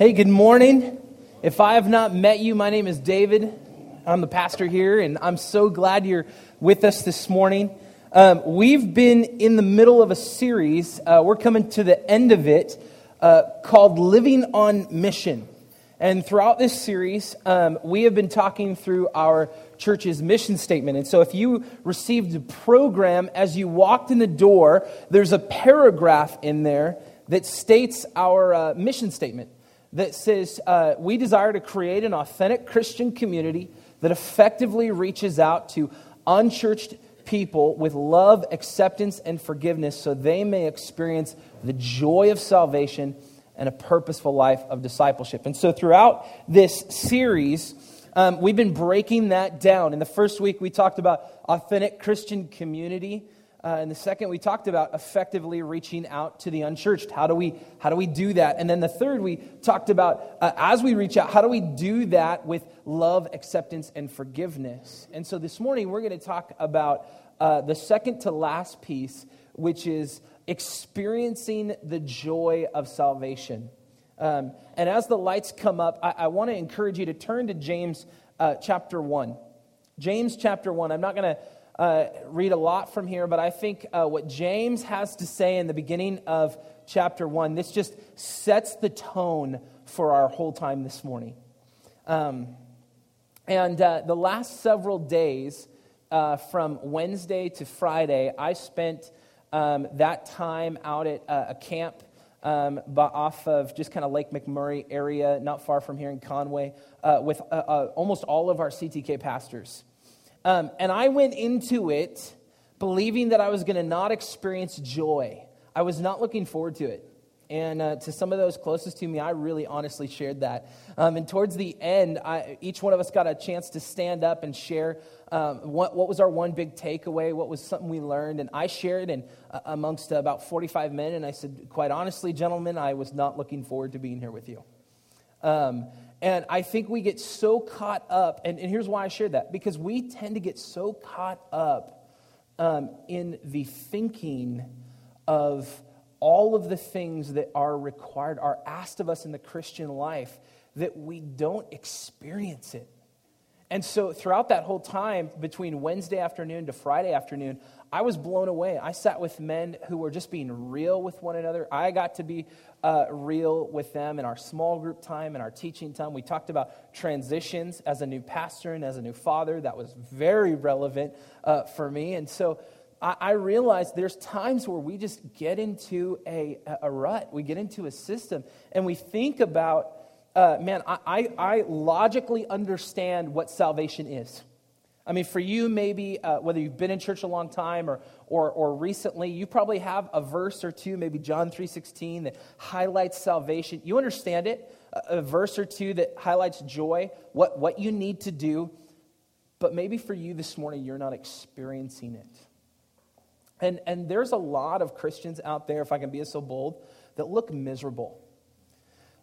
Hey, good morning. If I have not met you, my name is David. I'm the pastor here, and I'm so glad you're with us this morning. Um, we've been in the middle of a series, uh, we're coming to the end of it, uh, called Living on Mission. And throughout this series, um, we have been talking through our church's mission statement. And so if you received a program as you walked in the door, there's a paragraph in there that states our uh, mission statement that says uh, we desire to create an authentic Christian community that effectively reaches out to unchurched people with love, acceptance, and forgiveness so they may experience the joy of salvation and a purposeful life of discipleship. And so throughout this series, um, we've been breaking that down. In the first week, we talked about authentic Christian community. Uh, and the second, we talked about effectively reaching out to the unchurched. How do we, how do, we do that? And then the third, we talked about uh, as we reach out, how do we do that with love, acceptance, and forgiveness? And so this morning, we're going to talk about uh, the second to last piece, which is experiencing the joy of salvation. Um, and as the lights come up, I, I want to encourage you to turn to James uh, chapter 1. James chapter 1. I'm not going to uh, read a lot from here, but I think uh, what James has to say in the beginning of chapter 1, this just sets the tone for our whole time this morning. Um, and uh, the last several days, uh, from Wednesday to Friday, I spent um, that time out at uh, a camp um, off of just kind of Lake McMurray area, not far from here in Conway, uh, with almost all of our CTK pastors. Um, and I went into it believing that I was going to not experience joy. I was not looking forward to it. And uh, to some of those closest to me, I really honestly shared that. Um, and towards the end, I, each one of us got a chance to stand up and share um, what, what, was our one big takeaway, what was something we learned. And I shared and uh, amongst about 45 men, and I said, quite honestly, gentlemen, I was not looking forward to being here with you. Um, and I think we get so caught up, and, and here's why I shared that because we tend to get so caught up um, in the thinking of all of the things that are required, are asked of us in the Christian life, that we don't experience it. And so, throughout that whole time, between Wednesday afternoon to Friday afternoon, I was blown away. I sat with men who were just being real with one another. I got to be uh, real with them in our small group time and our teaching time. We talked about transitions as a new pastor and as a new father. That was very relevant uh, for me. And so I, I realized there's times where we just get into a, a rut, we get into a system, and we think about, uh, man, I, I, I logically understand what salvation is. I mean, for you, maybe uh, whether you've been in church a long time or, or, or recently, you probably have a verse or two, maybe John 3.16, that highlights salvation. You understand it, a, a verse or two that highlights joy, what, what you need to do. But maybe for you this morning, you're not experiencing it. And, and there's a lot of Christians out there, if I can be so bold, that look miserable.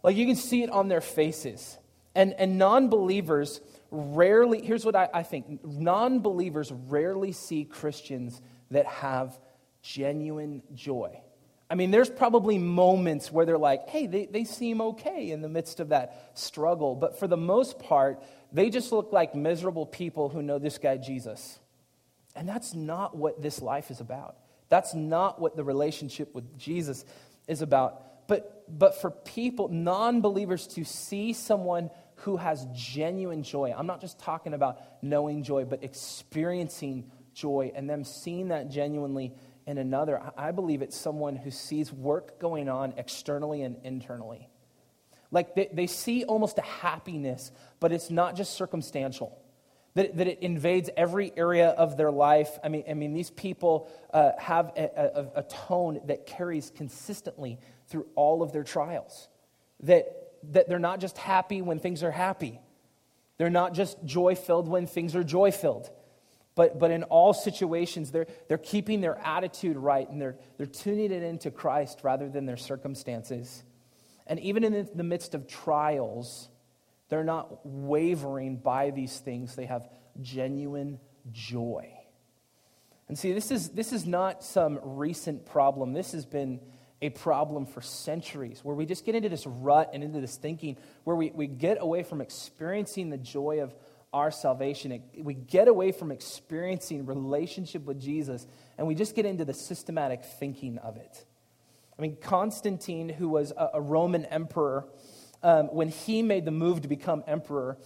Like you can see it on their faces. And, and non believers rarely, here's what I, I think non believers rarely see Christians that have genuine joy. I mean, there's probably moments where they're like, hey, they, they seem okay in the midst of that struggle. But for the most part, they just look like miserable people who know this guy, Jesus. And that's not what this life is about. That's not what the relationship with Jesus is about. But, but for people, non believers, to see someone who has genuine joy. I'm not just talking about knowing joy, but experiencing joy and them seeing that genuinely in another. I believe it's someone who sees work going on externally and internally. Like they, they see almost a happiness, but it's not just circumstantial. That, that it invades every area of their life. I mean, I mean these people uh, have a, a, a tone that carries consistently through all of their trials. That that they're not just happy when things are happy. They're not just joy filled when things are joy filled. But, but in all situations, they're, they're keeping their attitude right and they're, they're tuning it into Christ rather than their circumstances. And even in the midst of trials, they're not wavering by these things. They have genuine joy. And see, this is, this is not some recent problem. This has been a problem for centuries, where we just get into this rut and into this thinking where we, we get away from experiencing the joy of our salvation. We get away from experiencing relationship with Jesus, and we just get into the systematic thinking of it. I mean, Constantine, who was a, a Roman emperor, um, when he made the move to become emperor,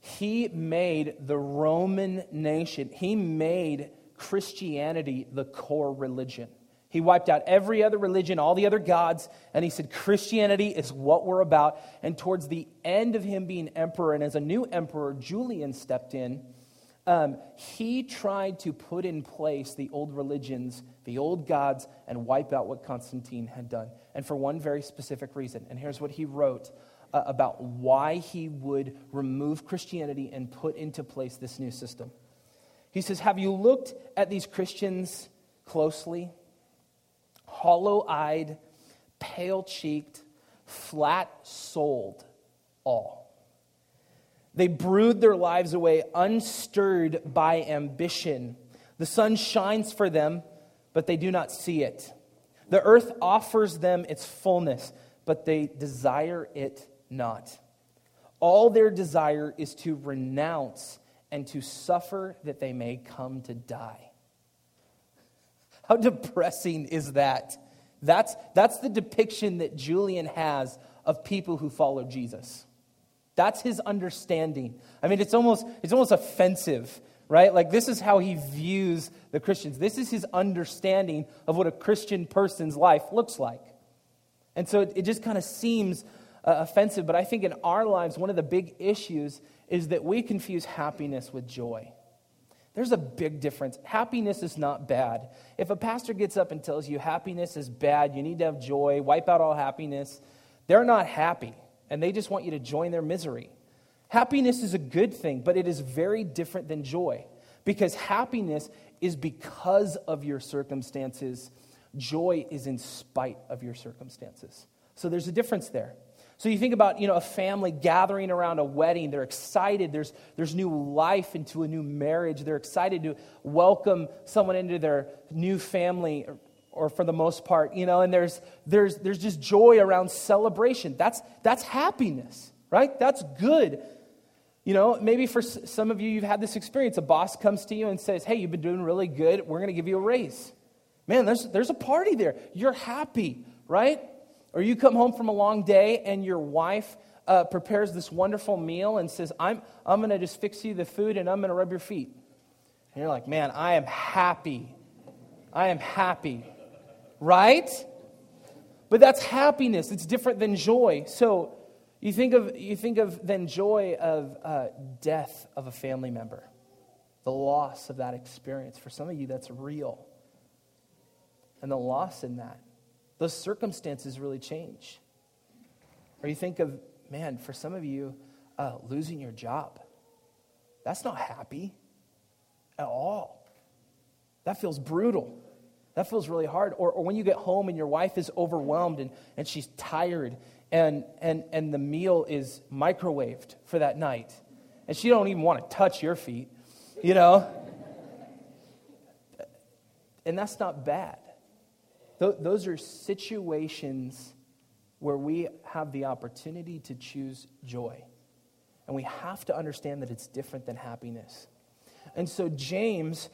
he made the Roman nation, he made Christianity the core religion. He wiped out every other religion, all the other gods, and he said, Christianity is what we're about. And towards the end of him being emperor, and as a new emperor, Julian stepped in, um, he tried to put in place the old religions, the old gods, and wipe out what Constantine had done. And for one very specific reason. And here's what he wrote uh, about why he would remove Christianity and put into place this new system. He says, Have you looked at these Christians closely? Hollow eyed, pale cheeked, flat souled, all. They brood their lives away, unstirred by ambition. The sun shines for them, but they do not see it. The earth offers them its fullness, but they desire it not. All their desire is to renounce and to suffer that they may come to die. How depressing is that? That's, that's the depiction that Julian has of people who follow Jesus. That's his understanding. I mean, it's almost, it's almost offensive, right? Like, this is how he views the Christians. This is his understanding of what a Christian person's life looks like. And so it, it just kind of seems uh, offensive, but I think in our lives, one of the big issues is that we confuse happiness with joy. There's a big difference. Happiness is not bad. If a pastor gets up and tells you happiness is bad, you need to have joy, wipe out all happiness, they're not happy, and they just want you to join their misery. Happiness is a good thing, but it is very different than joy because happiness is because of your circumstances, joy is in spite of your circumstances. So there's a difference there. So you think about, you know, a family gathering around a wedding. They're excited. There's, there's new life into a new marriage. They're excited to welcome someone into their new family, or, or for the most part, you know, and there's, there's, there's just joy around celebration. That's, that's happiness, right? That's good. You know, maybe for some of you, you've had this experience. A boss comes to you and says, Hey, you've been doing really good. We're going to give you a raise. Man, there's, there's a party there. You're happy, right? Or you come home from a long day and your wife uh, prepares this wonderful meal and says, I'm, I'm going to just fix you the food and I'm going to rub your feet. And you're like, man, I am happy. I am happy. Right? But that's happiness. It's different than joy. So you think of, you think of then joy of uh, death of a family member, the loss of that experience. For some of you, that's real. And the loss in that those circumstances really change. Or you think of, man, for some of you, uh, losing your job. That's not happy at all. That feels brutal. That feels really hard. Or, or when you get home and your wife is overwhelmed and, and she's tired and, and, and the meal is microwaved for that night and she don't even want to touch your feet, you know? and that's not bad. Th- those are situations where we have the opportunity to choose joy. And we have to understand that it's different than happiness. And so James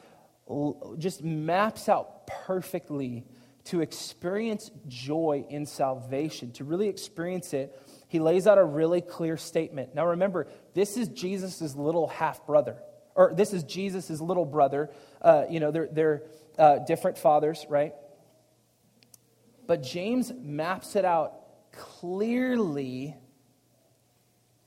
just maps out perfectly to experience joy in salvation, to really experience it. He lays out a really clear statement. Now remember, this is Jesus' little half brother, or this is Jesus' little brother. Uh, you know, they're, they're uh, different fathers, right? But James maps it out clearly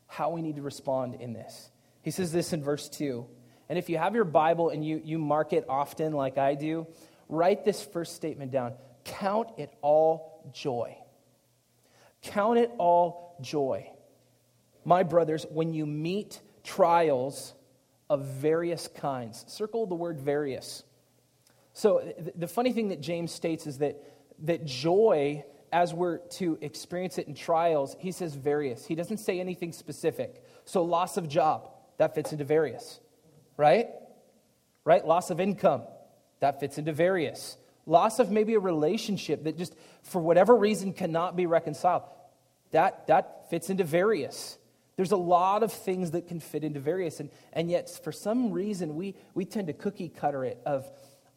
how we need to respond in this. He says this in verse 2. And if you have your Bible and you, you mark it often like I do, write this first statement down. Count it all joy. Count it all joy. My brothers, when you meet trials of various kinds, circle the word various. So the funny thing that James states is that that joy, as we're to experience it in trials, he says various. He doesn't say anything specific. So, loss of job, that fits into various, right? Right? Loss of income, that fits into various. loss of maybe a relationship that just, for whatever reason, cannot be reconciled. That, that fits into various. There's a lot of things that can fit into various. And, and yet, for some reason, we, we tend to cookie cutter it of,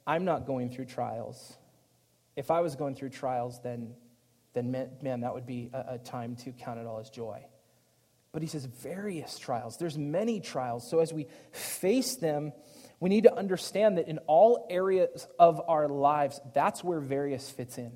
I'm not going through trials. If I was going through trials, then, then man, that would be a, a time to count it all as joy. But he says various trials. There's many trials. So as we face them, we need to understand that in all areas of our lives, that's where various fits in.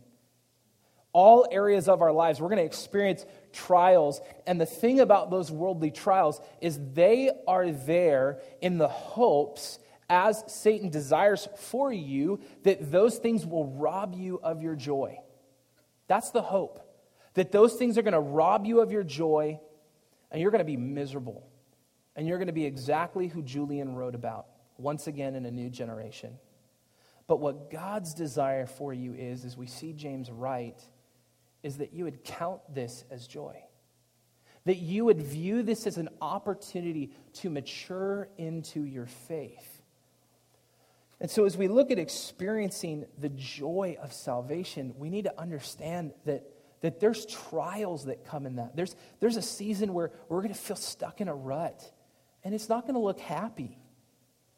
All areas of our lives, we're going to experience trials. And the thing about those worldly trials is they are there in the hopes, as Satan desires for you, that those things will rob you of your joy. That's the hope. That those things are going to rob you of your joy and you're going to be miserable. And you're going to be exactly who Julian wrote about, once again in a new generation. But what God's desire for you is, as we see James write, is that you would count this as joy. That you would view this as an opportunity to mature into your faith. And so, as we look at experiencing the joy of salvation, we need to understand that that there's trials that come in that. There's, there's a season where we're going to feel stuck in a rut, and it's not going to look happy,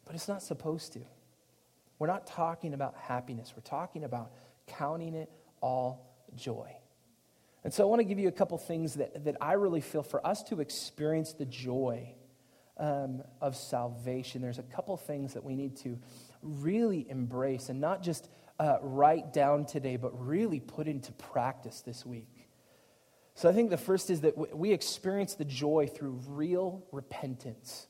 but it's not supposed to. We're not talking about happiness, we're talking about counting it all joy. And so I want to give you a couple things that, that I really feel for us to experience the joy um, of salvation. There's a couple things that we need to really embrace and not just uh, write down today, but really put into practice this week. So I think the first is that we experience the joy through real repentance.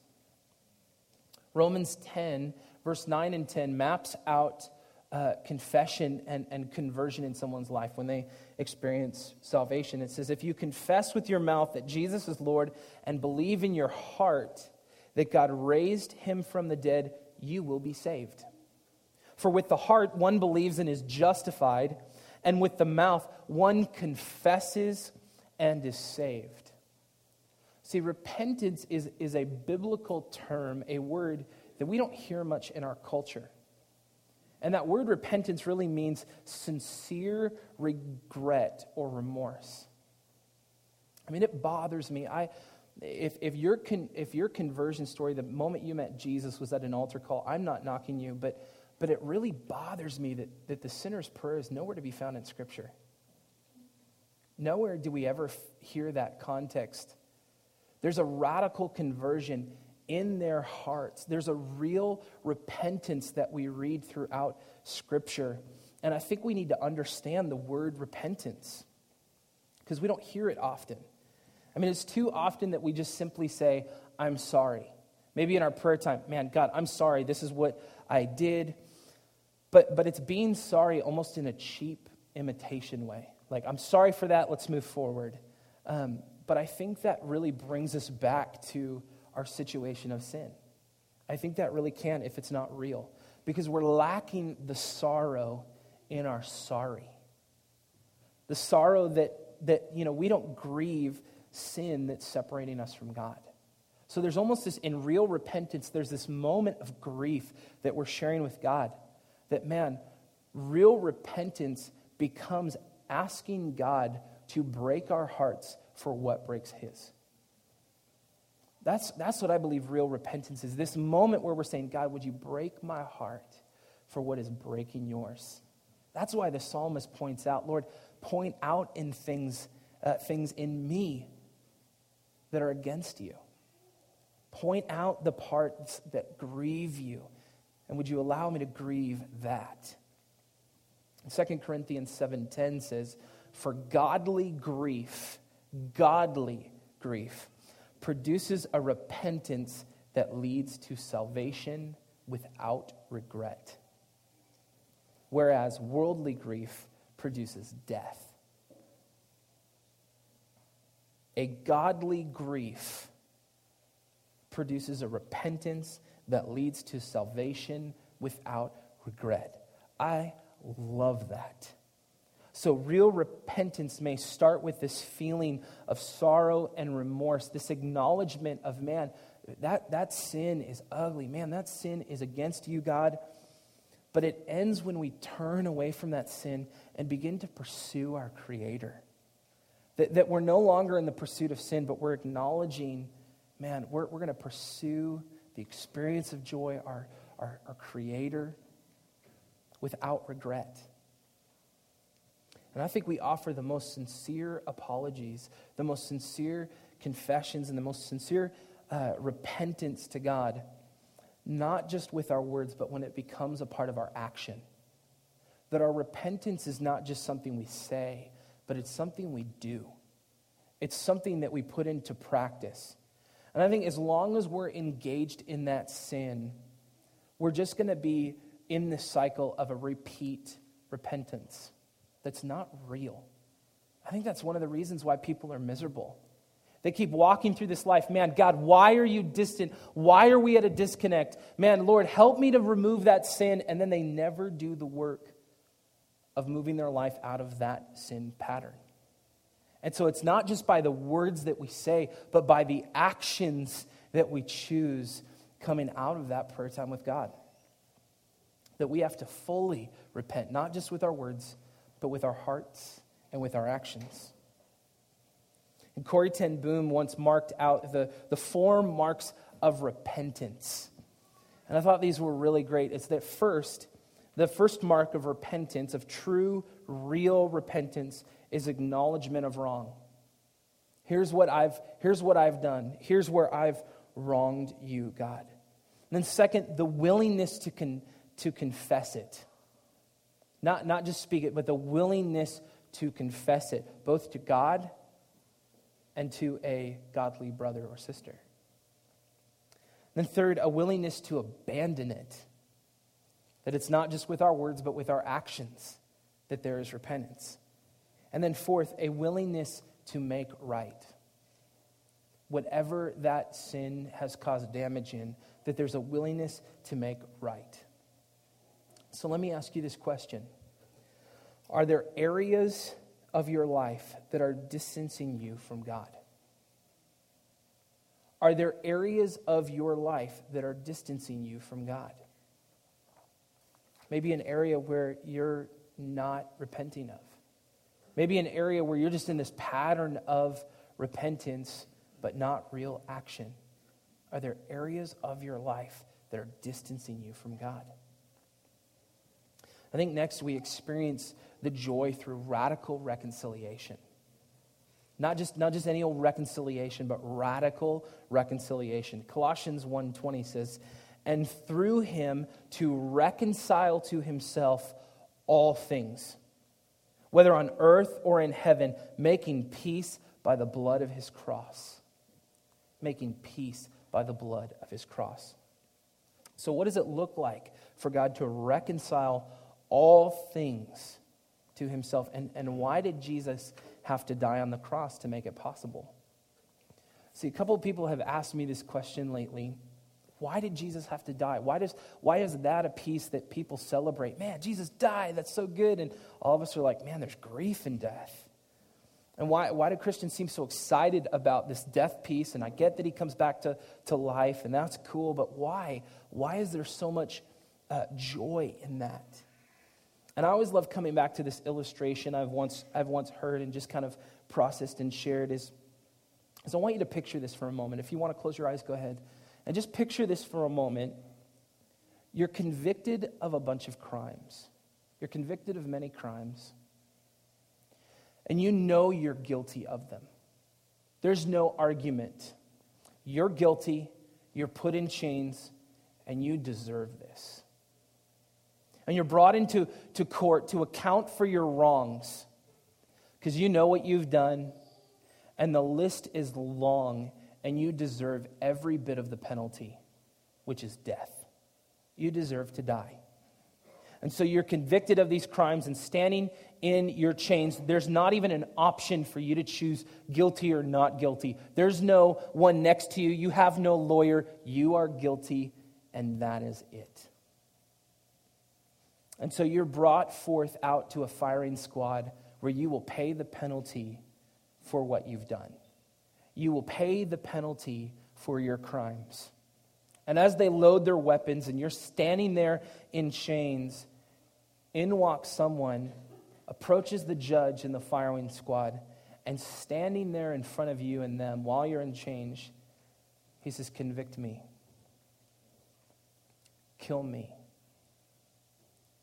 Romans 10, verse 9 and 10, maps out uh, confession and, and conversion in someone's life when they experience salvation. It says, If you confess with your mouth that Jesus is Lord and believe in your heart that God raised him from the dead, you will be saved. For with the heart one believes and is justified, and with the mouth one confesses and is saved. See, repentance is, is a biblical term, a word that we don't hear much in our culture. And that word repentance really means sincere regret or remorse. I mean, it bothers me. I, if, if, your con, if your conversion story, the moment you met Jesus, was at an altar call, I'm not knocking you, but but it really bothers me that, that the sinner's prayer is nowhere to be found in Scripture. Nowhere do we ever f- hear that context. There's a radical conversion in their hearts. There's a real repentance that we read throughout Scripture. And I think we need to understand the word repentance because we don't hear it often. I mean, it's too often that we just simply say, I'm sorry. Maybe in our prayer time, man, God, I'm sorry. This is what I did. But, but it's being sorry almost in a cheap imitation way. Like, I'm sorry for that, let's move forward. Um, but I think that really brings us back to our situation of sin. I think that really can if it's not real, because we're lacking the sorrow in our sorry. The sorrow that, that you know, we don't grieve sin that's separating us from God. So there's almost this, in real repentance, there's this moment of grief that we're sharing with God that, man, real repentance becomes asking God to break our hearts for what breaks His. That's, that's what I believe real repentance is. This moment where we're saying, God, would you break my heart for what is breaking yours? That's why the psalmist points out, Lord, point out in things, uh, things in me that are against you. Point out the parts that grieve you and would you allow me to grieve that? 2 Corinthians 7:10 says, "For godly grief, godly grief produces a repentance that leads to salvation without regret. Whereas worldly grief produces death. A godly grief produces a repentance that leads to salvation without regret. I love that. So, real repentance may start with this feeling of sorrow and remorse, this acknowledgement of, man, that, that sin is ugly. Man, that sin is against you, God. but it ends when we turn away from that sin and begin to pursue our Creator. That, that we're no longer in the pursuit of sin, but we're acknowledging, man, we're, we're going to pursue the experience of joy, our, our, our Creator, without regret. And I think we offer the most sincere apologies, the most sincere confessions, and the most sincere uh, repentance to God, not just with our words, but when it becomes a part of our action. That our repentance is not just something we say, but it's something we do. It's something that we put into practice. And I think as long as we're engaged in that sin, we're just going to be in this cycle of a repeat repentance that's not real. I think that's one of the reasons why people are miserable. They keep walking through this life. Man, God, why are you distant? Why are we at a disconnect? Man, Lord, help me to remove that sin. And then they never do the work of moving their life out of that sin pattern. And so it's not just by the words that we say, but by the actions that we choose coming out of that prayer time with God. That we have to fully repent, not just with our words, but with our hearts and with our actions. And Corrie ten Boom once marked out the, the four marks of repentance. And I thought these were really great. It's that first, the first mark of repentance, of true, real repentance, is acknowledgement of wrong. Here's what I've, here's what I've done. Here's where I've wronged you, God. And then, second, the willingness to, con, to confess it. Not, not just speak it, but the willingness to confess it, both to God and to a godly brother or sister. And Then, third, a willingness to abandon it. That it's not just with our words, but with our actions that there is repentance. And then, fourth, a willingness to make right. Whatever that sin has caused damage in, that there's a willingness to make right. So, let me ask you this question Are there areas of your life that are distancing you from God? Are there areas of your life that are distancing you from God? Maybe an area where you're not repenting of. Maybe an area where you're just in this pattern of repentance, but not real action. Are there areas of your life that are distancing you from God? I think next we experience the joy through radical reconciliation. Not just, not just any old reconciliation, but radical reconciliation. Colossians 1.20 says, And through him to reconcile to himself all things, whether on earth or in heaven, making peace by the blood of his cross. Making peace by the blood of his cross. So, what does it look like for God to reconcile all things to himself? And, and why did Jesus have to die on the cross to make it possible? See, a couple of people have asked me this question lately. Why did Jesus have to die? Why, does, why is that a piece that people celebrate? Man, Jesus died. That's so good. And all of us are like, man, there's grief in death. And why, why do Christians seem so excited about this death piece? And I get that he comes back to, to life, and that's cool, but why? Why is there so much uh, joy in that? And I always love coming back to this illustration I've once, I've once heard and just kind of processed and shared is, is I want you to picture this for a moment. If you want to close your eyes, go ahead. And just picture this for a moment. You're convicted of a bunch of crimes. You're convicted of many crimes. And you know you're guilty of them. There's no argument. You're guilty, you're put in chains, and you deserve this and you're brought into to court to account for your wrongs because you know what you've done, and the list is long, and you deserve every bit of the penalty, which is death. You deserve to die. And so you're convicted of these crimes and standing in your chains. There's not even an option for you to choose guilty or not guilty. There's no one next to you. You have no lawyer. You are guilty, and that is it. And so you're brought forth out to a firing squad where you will pay the penalty for what you've done. You will pay the penalty for your crimes. And as they load their weapons and you're standing there in chains, in walks someone, approaches the judge and the firing squad, and standing there in front of you and them while you're in chains, he says, Convict me, kill me,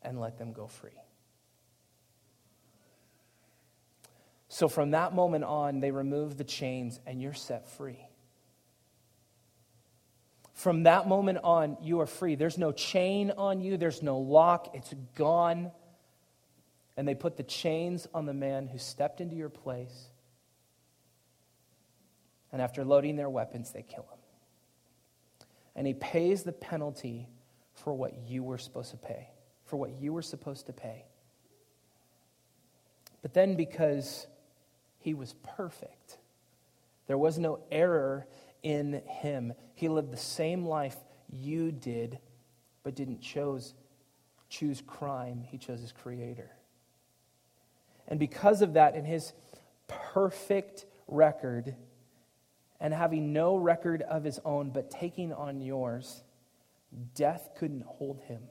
and let them go free. So from that moment on, they remove the chains and you're set free. From that moment on, you are free. There's no chain on you, there's no lock, it's gone. And they put the chains on the man who stepped into your place. And after loading their weapons, they kill him. And he pays the penalty for what you were supposed to pay, for what you were supposed to pay. But then, because he was perfect, there was no error in him. He lived the same life you did, but didn't chose, choose crime. He chose his creator. And because of that, in his perfect record, and having no record of his own, but taking on yours, death couldn't hold him.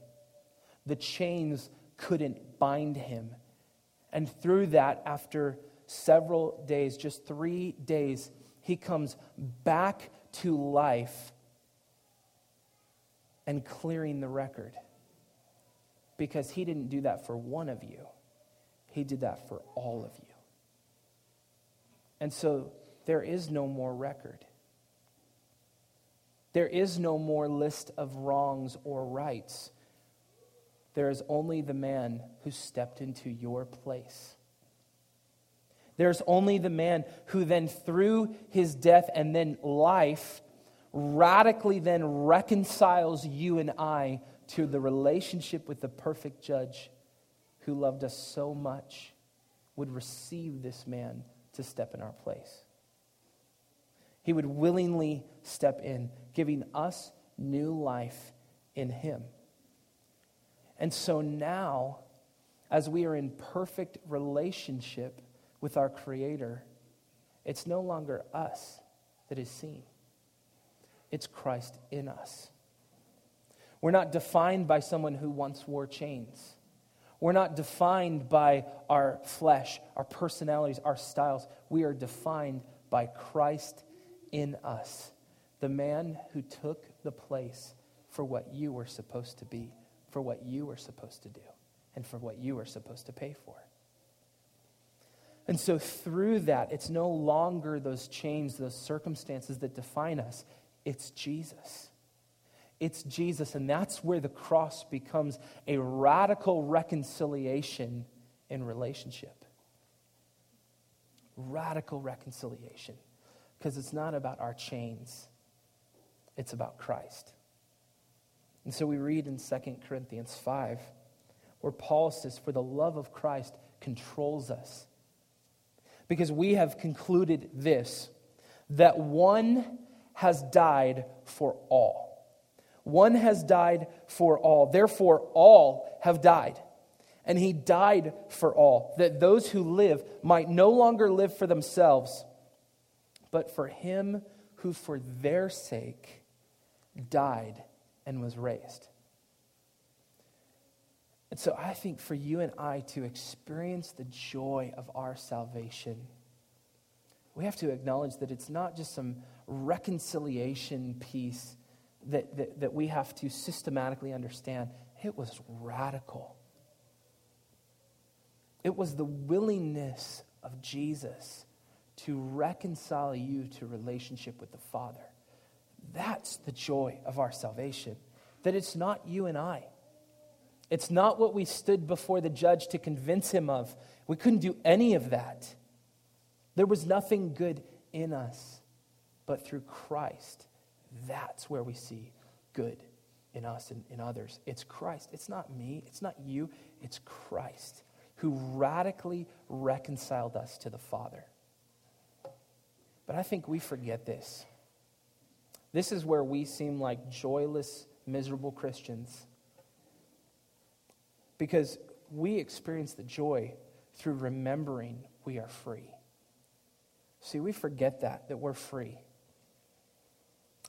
The chains couldn't bind him. And through that, after several days, just three days, he comes back to life and clearing the record. Because he didn't do that for one of you, he did that for all of you. And so there is no more record. There is no more list of wrongs or rights. There is only the man who stepped into your place. There's only the man who then, through his death and then life, radically then reconciles you and I to the relationship with the perfect judge who loved us so much, would receive this man to step in our place. He would willingly step in, giving us new life in him. And so now, as we are in perfect relationship, with our Creator, it's no longer us that is seen, it's Christ in us. We're not defined by someone who once wore chains. We're not defined by our flesh, our personalities, our styles. We are defined by Christ in us, the man who took the place for what you were supposed to be, for what you were supposed to do, and for what you were supposed to pay for. And so, through that, it's no longer those chains, those circumstances that define us. It's Jesus. It's Jesus. And that's where the cross becomes a radical reconciliation in relationship. Radical reconciliation. Because it's not about our chains, it's about Christ. And so we read in 2 Corinthians 5, where Paul says, For the love of Christ controls us because we have concluded this that one has died for all. One has died for all. Therefore, all have died. And he died for all, that those who live might no longer live for themselves, but for him who for their sake died and was raised. And so I think for you and I to experience the joy of our salvation, we have to acknowledge that it's not just some reconciliation piece that, that, that we have to systematically understand. It was radical. It was the willingness of Jesus to reconcile you to relationship with the Father. That's the joy of our salvation. That it's not you and I. It's not what we stood before the judge to convince him of. We couldn't do any of that. There was nothing good in us, but through Christ, that's where we see good in us and in others. It's Christ. It's not me. It's not you. It's Christ who radically reconciled us to the Father. But I think we forget this. This is where we seem like joyless, miserable Christians because we experience the joy through remembering we are free. See, we forget that, that we're free.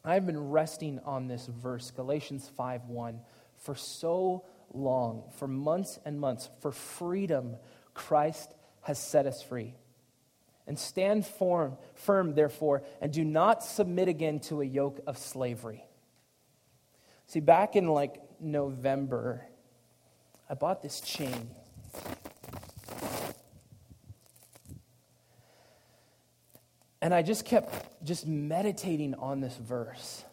I've been resting on this verse, Galatians 5 1, for so long, for months and months. For freedom, Christ has set us free. And stand firm, firm, therefore, and do not submit again to a yoke of slavery. See, back in like November, I bought this chain. And I just kept just meditating on this verse.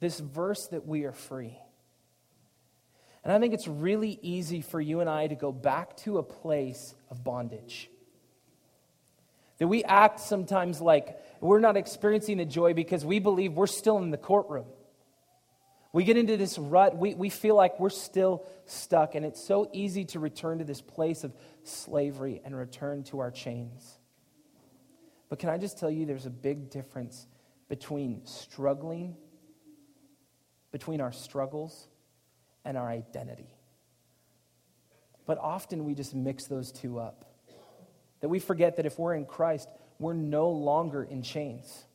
This verse that we are free. And I think it's really easy for you and I to go back to a place of bondage. That we act sometimes like we're not experiencing the joy because we believe we're still in the courtroom. We get into this rut, we, we feel like we're still stuck, and it's so easy to return to this place of slavery and return to our chains. But can I just tell you, there's a big difference between struggling, between our struggles, and our identity. But often we just mix those two up. That we forget that if we're in Christ, we're no longer in chains.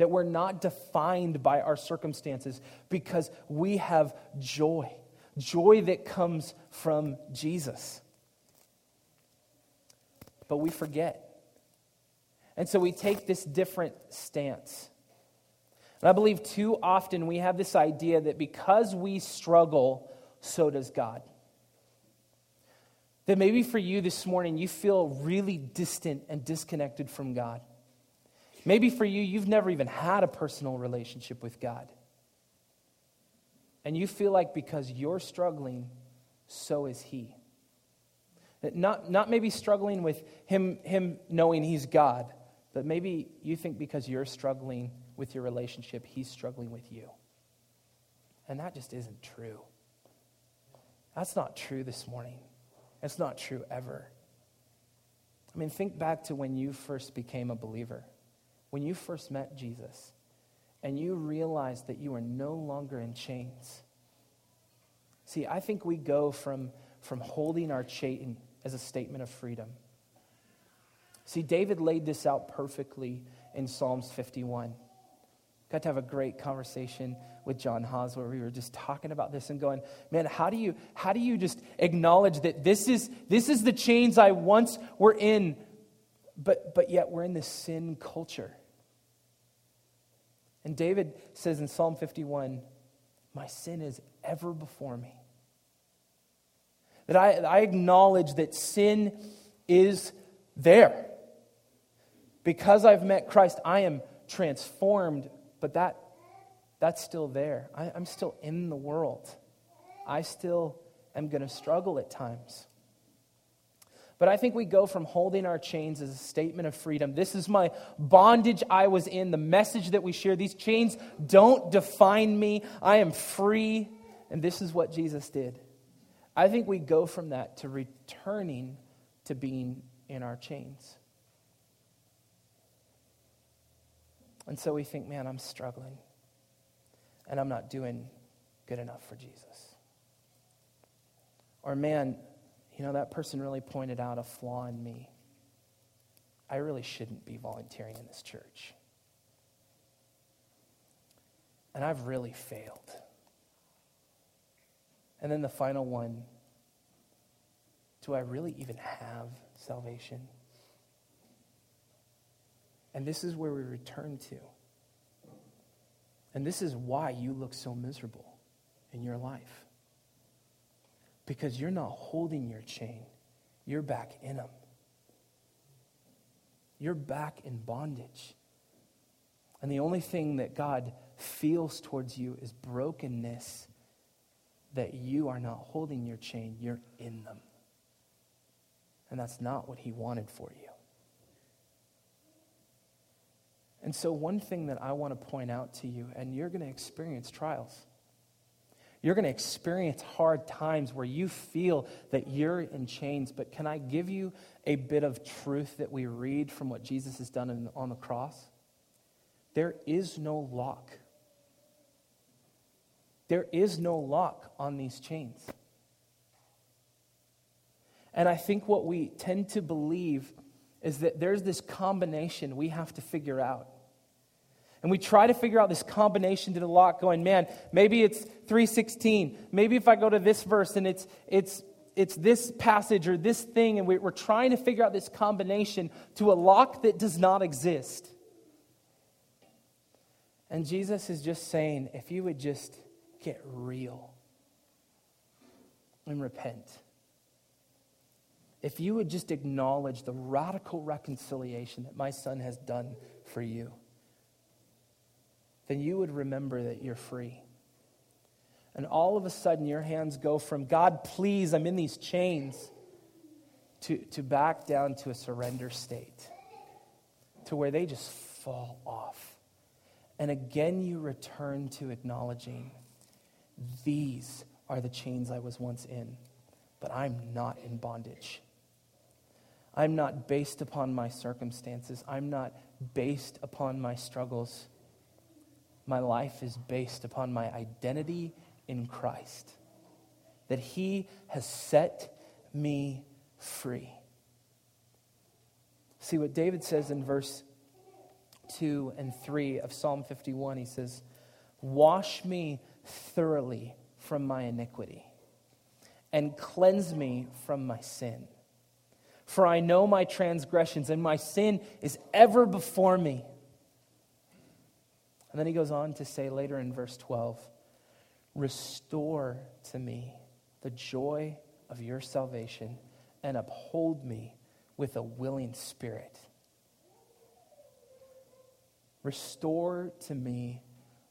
That we're not defined by our circumstances because we have joy. Joy that comes from Jesus. But we forget. And so we take this different stance. And I believe too often we have this idea that because we struggle, so does God. That maybe for you this morning, you feel really distant and disconnected from God. Maybe for you, you've never even had a personal relationship with God. And you feel like because you're struggling, so is He. Not, not maybe struggling with him, him knowing He's God, but maybe you think because you're struggling with your relationship, He's struggling with you. And that just isn't true. That's not true this morning. It's not true ever. I mean, think back to when you first became a believer, when you first met Jesus, and you realized that you are no longer in chains. See, I think we go from, from holding our chain as a statement of freedom. See, David laid this out perfectly in Psalms 51. Got to have a great conversation with John Haas where we were just talking about this and going, man, how do you how do you just acknowledge that this is this is the chains I once were in, but but yet we're in this sin culture. And David says in Psalm 51, my sin is ever before me. That I, I acknowledge that sin is there. Because I've met Christ, I am transformed but that, that's still there. I, I'm still in the world. I still am going to struggle at times. But I think we go from holding our chains as a statement of freedom. This is my bondage I was in, the message that we share. These chains don't define me. I am free. And this is what Jesus did. I think we go from that to returning to being in our chains. And so we think, man, I'm struggling and I'm not doing good enough for Jesus. Or, man, you know, that person really pointed out a flaw in me. I really shouldn't be volunteering in this church. And I've really failed. And then the final one do I really even have salvation? And this is where we return to. And this is why you look so miserable in your life. Because you're not holding your chain, you're back in them. You're back in bondage. And the only thing that God feels towards you is brokenness that you are not holding your chain, you're in them. And that's not what He wanted for you. And so, one thing that I want to point out to you, and you're going to experience trials. You're going to experience hard times where you feel that you're in chains. But can I give you a bit of truth that we read from what Jesus has done in, on the cross? There is no lock. There is no lock on these chains. And I think what we tend to believe is that there's this combination we have to figure out. And we try to figure out this combination to the lock, going, man, maybe it's 316. Maybe if I go to this verse and it's, it's, it's this passage or this thing, and we're trying to figure out this combination to a lock that does not exist. And Jesus is just saying, if you would just get real and repent, if you would just acknowledge the radical reconciliation that my son has done for you then you would remember that you're free. And all of a sudden, your hands go from, God, please, I'm in these chains, to, to back down to a surrender state, to where they just fall off. And again, you return to acknowledging, these are the chains I was once in, but I'm not in bondage. I'm not based upon my circumstances. I'm not based upon my struggles my life is based upon my identity in Christ, that He has set me free. See what David says in verse 2 and 3 of Psalm 51. He says, Wash me thoroughly from my iniquity and cleanse me from my sin. For I know my transgressions, and my sin is ever before me. And then he goes on to say later in verse 12 Restore to me the joy of your salvation and uphold me with a willing spirit. Restore to me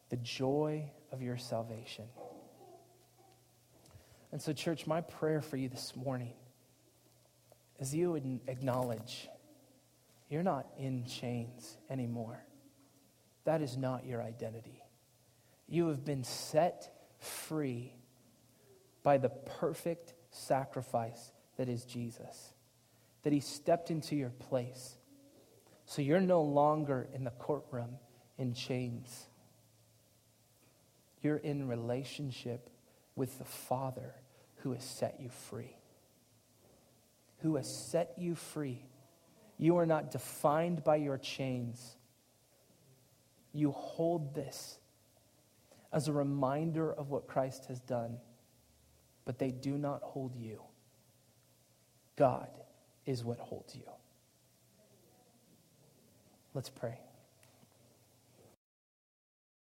the joy of your salvation. And so, church, my prayer for you this morning is you would acknowledge you're not in chains anymore. That is not your identity. You have been set free by the perfect sacrifice that is Jesus, that he stepped into your place. So you're no longer in the courtroom in chains. You're in relationship with the Father who has set you free. Who has set you free. You are not defined by your chains you hold this as a reminder of what Christ has done, but they do not hold you. God is what holds you. Let's pray.